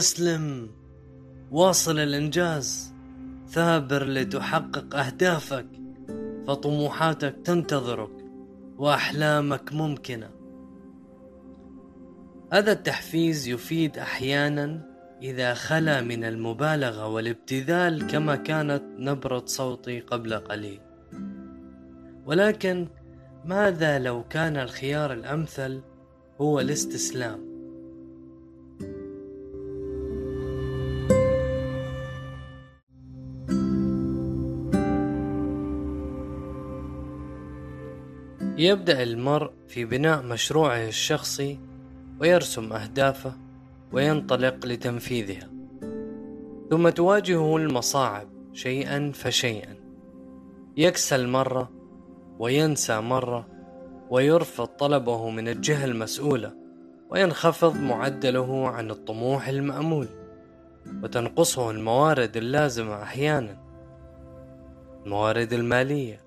أسلم. واصل الإنجاز. ثابر لتحقق أهدافك. فطموحاتك تنتظرك. وأحلامك ممكنة. هذا التحفيز يفيد أحيانا إذا خلا من المبالغة والابتذال كما كانت نبرة صوتي قبل قليل. ولكن ماذا لو كان الخيار الأمثل هو الاستسلام؟ يبدأ المرء في بناء مشروعه الشخصي ويرسم أهدافه وينطلق لتنفيذها. ثم تواجهه المصاعب شيئا فشيئا. يكسل مرة وينسى مرة ويرفض طلبه من الجهة المسؤولة وينخفض معدله عن الطموح المأمول. وتنقصه الموارد اللازمة أحيانا. الموارد المالية.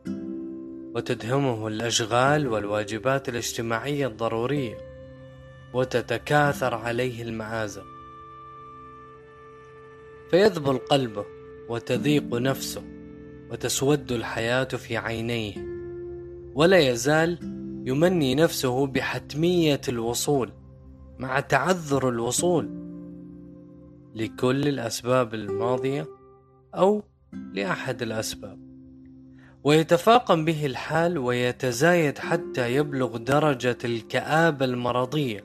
وتدهمه الأشغال والواجبات الاجتماعية الضرورية وتتكاثر عليه المعازة. فيذبل قلبه وتضيق نفسه وتسود الحياة في عينيه ولا يزال يمني نفسه بحتمية الوصول مع تعذر الوصول لكل الأسباب الماضية أو لأحد الأسباب. ويتفاقم به الحال ويتزايد حتى يبلغ درجة الكآبة المرضية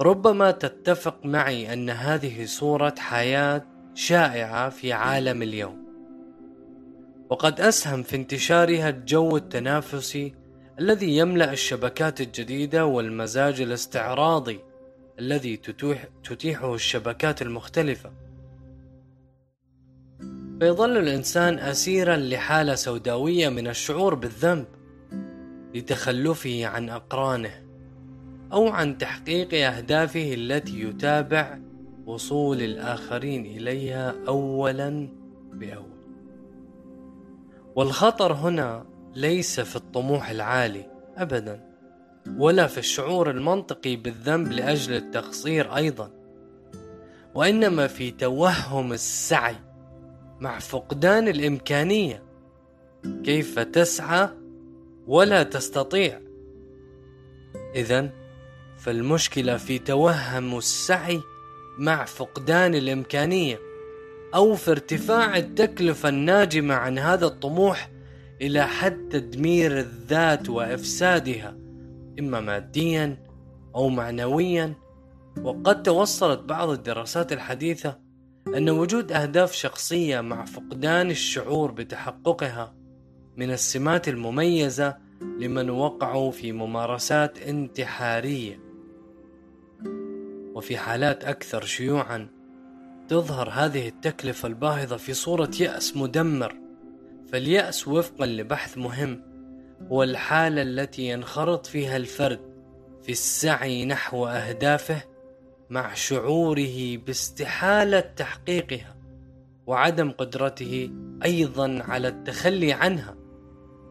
ربما تتفق معي أن هذه صورة حياة شائعة في عالم اليوم. وقد أسهم في انتشارها الجو التنافسي الذي يملأ الشبكات الجديدة والمزاج الاستعراضي الذي تتيحه الشبكات المختلفة. فيظل الإنسان أسيرا لحالة سوداوية من الشعور بالذنب لتخلفه عن أقرانه أو عن تحقيق أهدافه التي يتابع وصول الآخرين إليها أولا بأول. والخطر هنا ليس في الطموح العالي أبدا ولا في الشعور المنطقي بالذنب لأجل التقصير أيضا وإنما في توهم السعي مع فقدان الإمكانية. كيف تسعى ولا تستطيع. إذا فالمشكلة في توهم السعي مع فقدان الإمكانية أو في ارتفاع التكلفة الناجمة عن هذا الطموح إلى حد تدمير الذات وإفسادها إما ماديا أو معنويا. وقد توصلت بعض الدراسات الحديثة أن وجود أهداف شخصية مع فقدان الشعور بتحققها من السمات المميزة لمن وقعوا في ممارسات انتحارية وفي حالات أكثر شيوعا تظهر هذه التكلفة الباهظة في صورة يأس مدمر فاليأس وفقا لبحث مهم هو الحالة التي ينخرط فيها الفرد في السعي نحو أهدافه مع شعوره باستحالة تحقيقها وعدم قدرته أيضا على التخلي عنها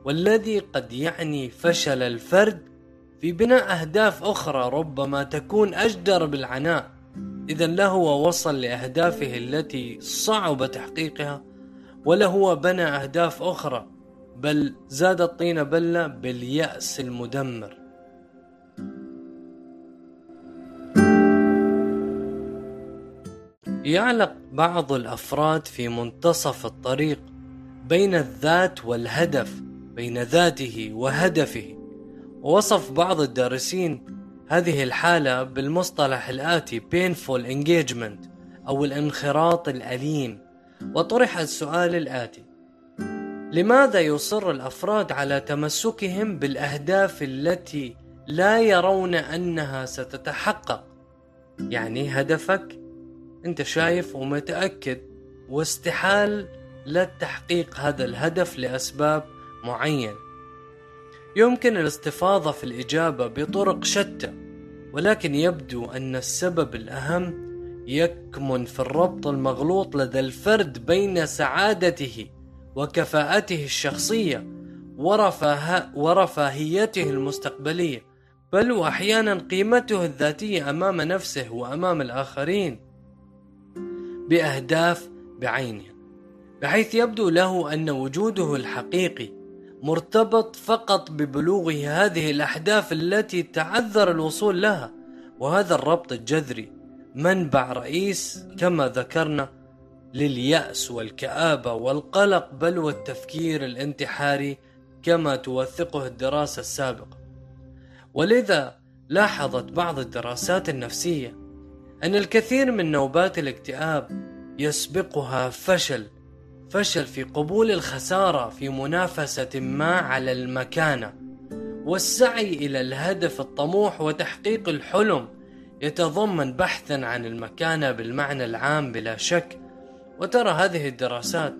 والذي قد يعني فشل الفرد في بناء أهداف أخرى ربما تكون أجدر بالعناء. إذا لا هو وصل لأهدافه التي صعب تحقيقها ولا هو بنى أهداف أخرى بل زاد الطين بلة باليأس المدمر. يعلق بعض الأفراد في منتصف الطريق بين الذات والهدف بين ذاته وهدفه. ووصف بعض الدارسين هذه الحالة بالمصطلح الآتي painful engagement أو الانخراط الأليم. وطرح السؤال الآتي لماذا يصر الأفراد على تمسكهم بالأهداف التي لا يرون أنها ستتحقق؟ يعني هدفك أنت شايف ومتأكد واستحال لا تحقيق هذا الهدف لأسباب معينة يمكن الاستفاضة في الإجابة بطرق شتى ولكن يبدو أن السبب الأهم يكمن في الربط المغلوط لدى الفرد بين سعادته وكفاءته الشخصية ورفاه ورفاهيته المستقبلية بل وأحيانا قيمته الذاتية أمام نفسه وأمام الآخرين. بأهداف بعينها بحيث يبدو له أن وجوده الحقيقي مرتبط فقط ببلوغه هذه الأحداث التي تعذر الوصول لها وهذا الربط الجذري منبع رئيس كما ذكرنا لليأس والكآبة والقلق بل والتفكير الانتحاري كما توثقه الدراسة السابقة. ولذا لاحظت بعض الدراسات النفسية أن الكثير من نوبات الاكتئاب يسبقها فشل فشل في قبول الخسارة في منافسة ما على المكانة والسعي إلى الهدف الطموح وتحقيق الحلم يتضمن بحثا عن المكانة بالمعنى العام بلا شك. وترى هذه الدراسات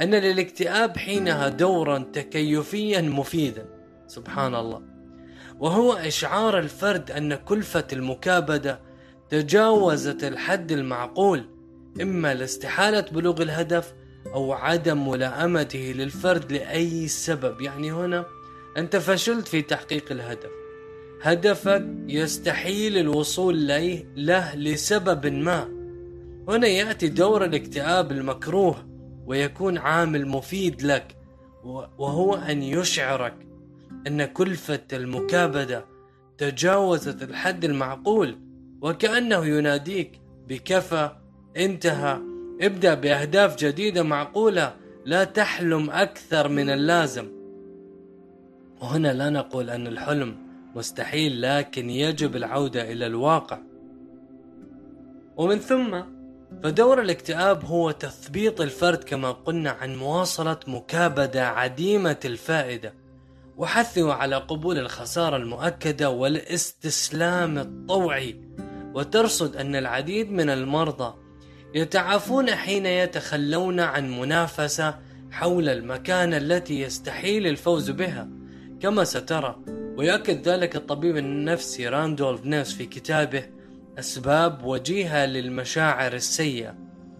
أن للاكتئاب حينها دورا تكيفيا مفيدا سبحان الله. وهو إشعار الفرد أن كلفة المكابدة تجاوزت الحد المعقول إما لاستحالة بلوغ الهدف أو عدم ملائمته للفرد لأي سبب. يعني هنا أنت فشلت في تحقيق الهدف. هدفك يستحيل الوصول له, له لسبب ما. هنا يأتي دور الاكتئاب المكروه ويكون عامل مفيد لك وهو أن يشعرك أن كلفة المكابدة تجاوزت الحد المعقول. وكأنه يناديك بكفى انتهى. ابدأ بأهداف جديدة معقولة لا تحلم أكثر من اللازم. وهنا لا نقول أن الحلم مستحيل لكن يجب العودة إلى الواقع. ومن ثم فدور الاكتئاب هو تثبيط الفرد كما قلنا عن مواصلة مكابدة عديمة الفائدة وحثه على قبول الخسارة المؤكدة والاستسلام الطوعي. وترصد أن العديد من المرضى يتعافون حين يتخلون عن منافسة حول المكانة التي يستحيل الفوز بها كما سترى. ويؤكد ذلك الطبيب النفسي راندولف نيفس في كتابه أسباب وجيهة للمشاعر السيئة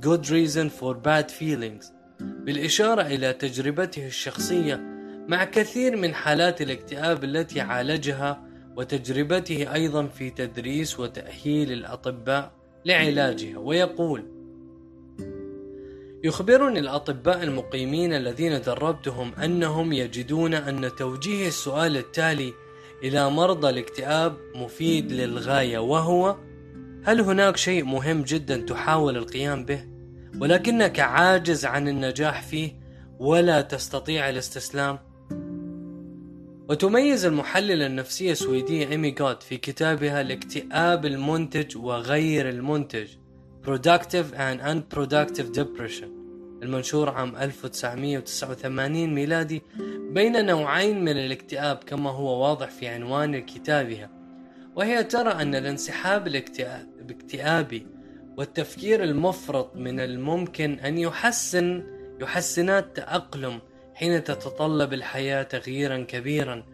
Good Reason for Bad Feelings بالإشارة إلى تجربته الشخصية مع كثير من حالات الاكتئاب التي عالجها وتجربته أيضا في تدريس وتأهيل الأطباء لعلاجها. ويقول يخبرني الأطباء المقيمين الذين دربتهم أنهم يجدون أن توجيه السؤال التالي إلى مرضى الاكتئاب مفيد للغاية وهو هل هناك شيء مهم جدا تحاول القيام به؟ ولكنك عاجز عن النجاح فيه ولا تستطيع الاستسلام؟ وتميز المحللة النفسية السويدية إيمي جود في كتابها الاكتئاب المنتج وغير المنتج Productive and Unproductive Depression المنشور عام 1989 ميلادي بين نوعين من الاكتئاب كما هو واضح في عنوان كتابها. وهي ترى أن الانسحاب الاكتئابي والتفكير المفرط من الممكن أن يحسن يحسنات تأقلم حين تتطلب الحياة تغييرا كبيرا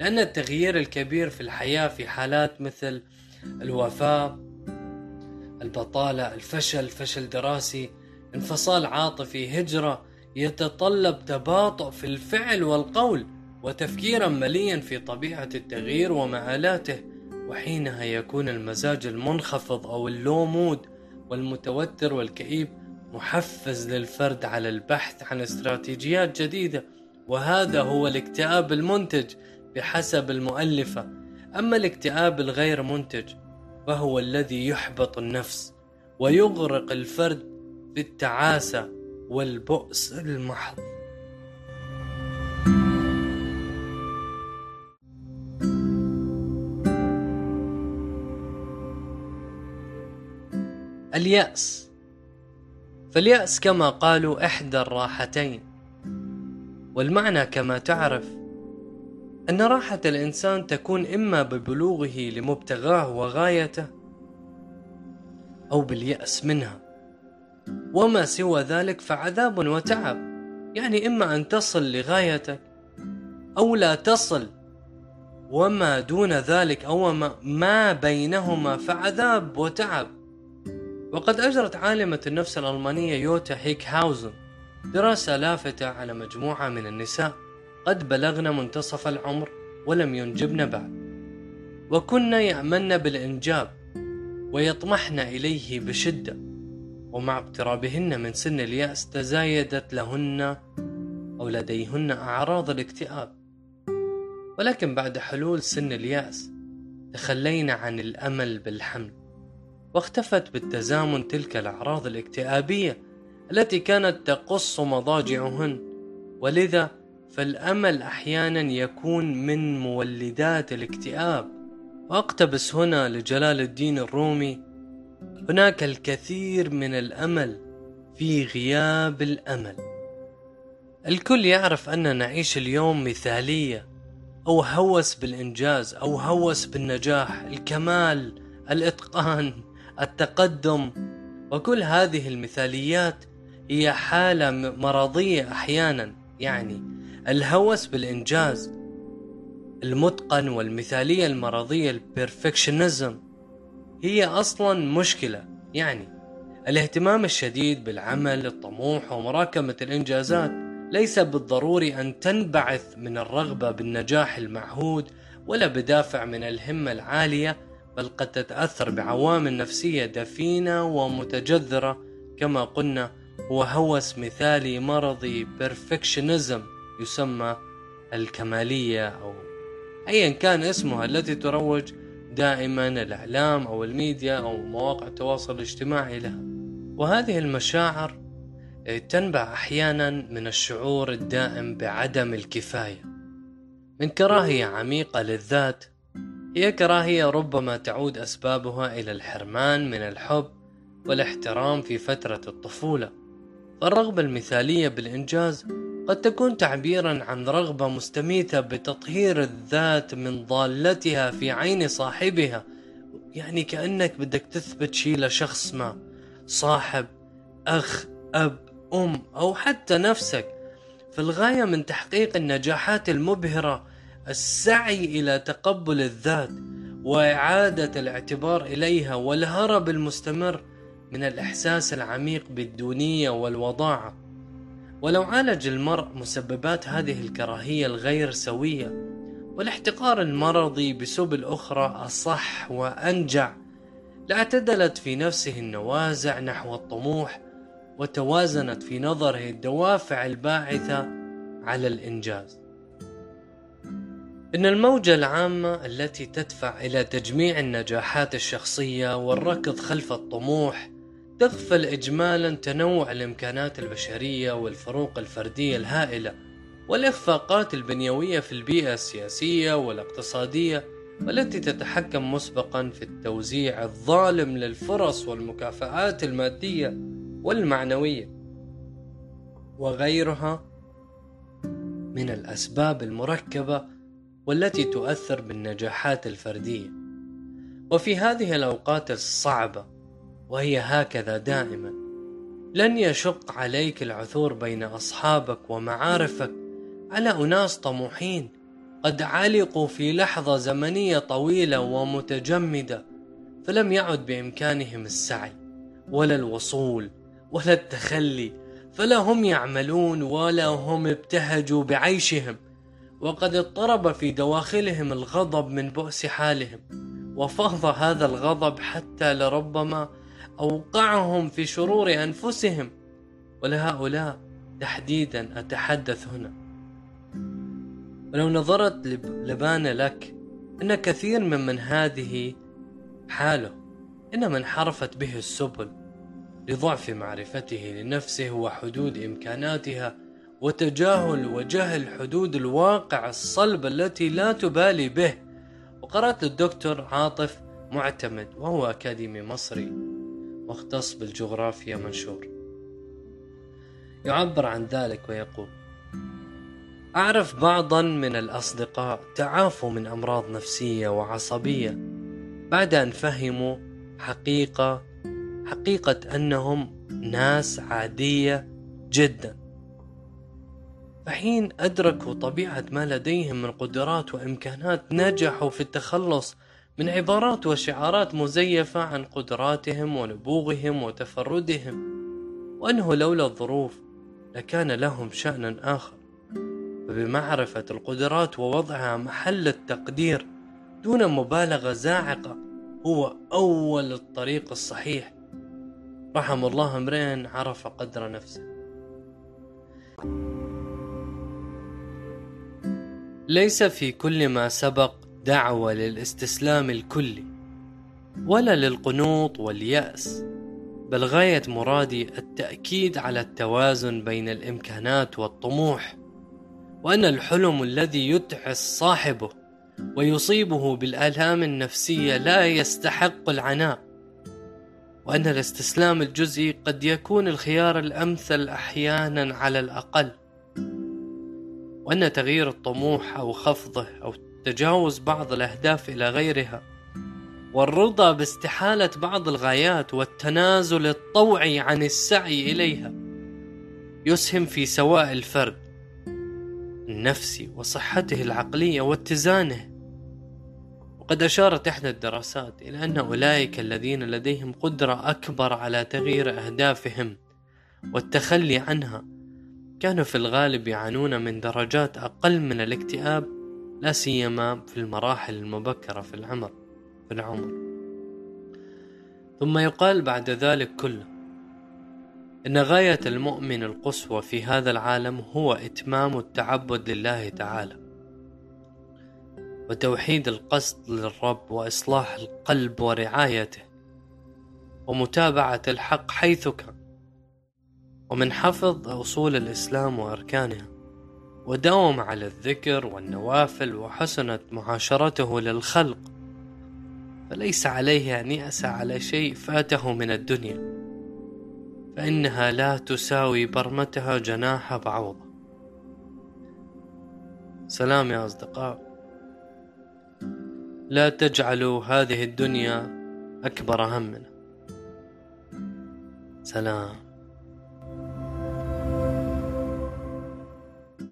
لأن التغيير الكبير في الحياة في حالات مثل الوفاة البطالة الفشل فشل دراسي انفصال عاطفي هجرة يتطلب تباطؤ في الفعل والقول وتفكيرا مليا في طبيعة التغيير ومآلاته وحينها يكون المزاج المنخفض أو ال low mood والمتوتر والكئيب محفز للفرد على البحث عن استراتيجيات جديدة وهذا هو الاكتئاب المنتج بحسب المؤلفة. أما الاكتئاب الغير منتج فهو الذي يحبط النفس ويغرق الفرد في التعاسة والبؤس المحض. اليأس. فاليأس كما قالوا إحدى الراحتين. والمعنى كما تعرف أن راحة الإنسان تكون إما ببلوغه لمبتغاه وغايته أو باليأس منها. وما سوى ذلك فعذاب وتعب. يعني إما أن تصل لغايتك أو لا تصل. وما دون ذلك أو ما بينهما فعذاب وتعب. وقد أجرت عالمة النفس الألمانية يوتا هيك هاوزن دراسة لافتة على مجموعة من النساء. قد بلغن منتصف العمر ولم ينجبن بعد. وكن يأمن بالإنجاب ويطمحن إليه بشدة. ومع اقترابهن من سن اليأس تزايدت لهن أو لديهن أعراض الاكتئاب. ولكن بعد حلول سن اليأس تخلينا عن الأمل بالحمل. واختفت بالتزامن تلك الأعراض الاكتئابية التي كانت تقص مضاجعهن. ولذا فالأمل أحيانا يكون من مولدات الاكتئاب. وأقتبس هنا لجلال الدين الرومي هناك الكثير من الأمل في غياب الأمل. الكل يعرف أن نعيش اليوم مثالية أو هوس بالإنجاز أو هوس بالنجاح الكمال الإتقان. التقدم. وكل هذه المثاليات هي حالة مرضية أحيانا يعني الهوس بالإنجاز المتقن والمثالية المرضية البرفكشنزم هي أصلا مشكلة. يعني الاهتمام الشديد بالعمل الطموح ومراكمة الإنجازات ليس بالضروري أن تنبعث من الرغبة بالنجاح المعهود ولا بدافع من الهمة العالية بل قد تتأثر بعوامل نفسية دفينة ومتجذرة كما قلنا هو هوس مثالي مرضي perfectionism يسمى الكمالية أو أيا كان اسمها التي تروج دائما الإعلام أو الميديا أو مواقع التواصل الاجتماعي لها. وهذه المشاعر تنبع أحيانا من الشعور الدائم بعدم الكفاية. من كراهية عميقة للذات هي كراهية ربما تعود أسبابها إلى الحرمان من الحب والاحترام في فترة الطفولة. فالرغبة المثالية بالإنجاز قد تكون تعبيرا عن رغبة مستميتة بتطهير الذات من ضالتها في عين صاحبها. يعني كأنك بدك تثبت شيء لشخص ما صاحب أخ أب أم أو حتى نفسك. فالغاية من تحقيق النجاحات المبهرة السعي إلى تقبل الذات وإعادة الاعتبار إليها والهرب المستمر من الإحساس العميق بالدونية والوضاعة. ولو عالج المرء مسببات هذه الكراهية الغير سوية والاحتقار المرضي بسبل أخرى أصح وأنجع. لاعتدلت في نفسه النوازع نحو الطموح وتوازنت في نظره الدوافع الباعثة على الإنجاز. إن الموجة العامة التي تدفع إلى تجميع النجاحات الشخصية والركض خلف الطموح تغفل إجمالا تنوع الإمكانات البشرية والفروق الفردية الهائلة والإخفاقات البنيوية في البيئة السياسية والاقتصادية والتي تتحكم مسبقا في التوزيع الظالم للفرص والمكافآت المادية والمعنوية. وغيرها من الأسباب المركبة والتي تؤثر بالنجاحات الفردية. وفي هذه الأوقات الصعبة وهي هكذا دائما لن يشق عليك العثور بين أصحابك ومعارفك على أناس طموحين قد علقوا في لحظة زمنية طويلة ومتجمدة فلم يعد بإمكانهم السعي ولا الوصول ولا التخلي فلا هم يعملون ولا هم ابتهجوا بعيشهم. وقد اضطرب في دواخلهم الغضب من بؤس حالهم وفاض هذا الغضب حتى لربما أوقعهم في شرور أنفسهم. ولهؤلاء تحديدا أتحدث هنا. ولو نظرت لبان لك أن كثير من من هذه حاله إنما انحرفت به السبل لضعف معرفته لنفسه وحدود إمكاناتها وتجاهل وجهل حدود الواقع الصلب التي لا تبالي به. وقرأت للدكتور عاطف معتمد وهو أكاديمي مصري مختص بالجغرافيا منشور. يعبر عن ذلك ويقول أعرف بعضا من الأصدقاء تعافوا من أمراض نفسية وعصبية بعد أن فهموا حقيقة حقيقة أنهم ناس عادية جدا. فحين أدركوا طبيعة ما لديهم من قدرات وإمكانات نجحوا في التخلص من عبارات وشعارات مزيفة عن قدراتهم ونبوغهم وتفردهم. وأنه لولا الظروف لكان لهم شأن آخر. فبمعرفة القدرات ووضعها محل التقدير دون مبالغة زاعقة هو أول الطريق الصحيح. رحم الله امرئ عرف قدر نفسه. ليس في كل ما سبق دعوة للاستسلام الكلي ولا للقنوط واليأس بل غاية مرادي التأكيد على التوازن بين الإمكانات والطموح وأن الحلم الذي يتعس صاحبه ويصيبه بالآلام النفسية لا يستحق العناء وأن الاستسلام الجزئي قد يكون الخيار الأمثل أحيانا على الأقل. وأن تغيير الطموح أو خفضه أو تجاوز بعض الأهداف إلى غيرها والرضا باستحالة بعض الغايات والتنازل الطوعي عن السعي إليها يسهم في سواء الفرد النفسي وصحته العقلية واتزانه. وقد أشارت إحدى الدراسات إلى أن أولئك الذين لديهم قدرة أكبر على تغيير أهدافهم والتخلي عنها كانوا في الغالب يعانون من درجات أقل من الاكتئاب لا سيما في المراحل المبكرة في العمر في العمر. ثم يقال بعد ذلك كله إن غاية المؤمن القصوى في هذا العالم هو إتمام التعبد لله تعالى وتوحيد القصد للرب وإصلاح القلب ورعايته ومتابعة الحق حيث كان. ومن حفظ أصول الإسلام وأركانها وداوم على الذكر والنوافل وحسنت معاشرته للخلق فليس عليه أن يأسى على شيء فاته من الدنيا فإنها لا تساوي برمتها جناح بعوضة. سلام يا أصدقاء. لا تجعلوا هذه الدنيا أكبر همنا. سلام.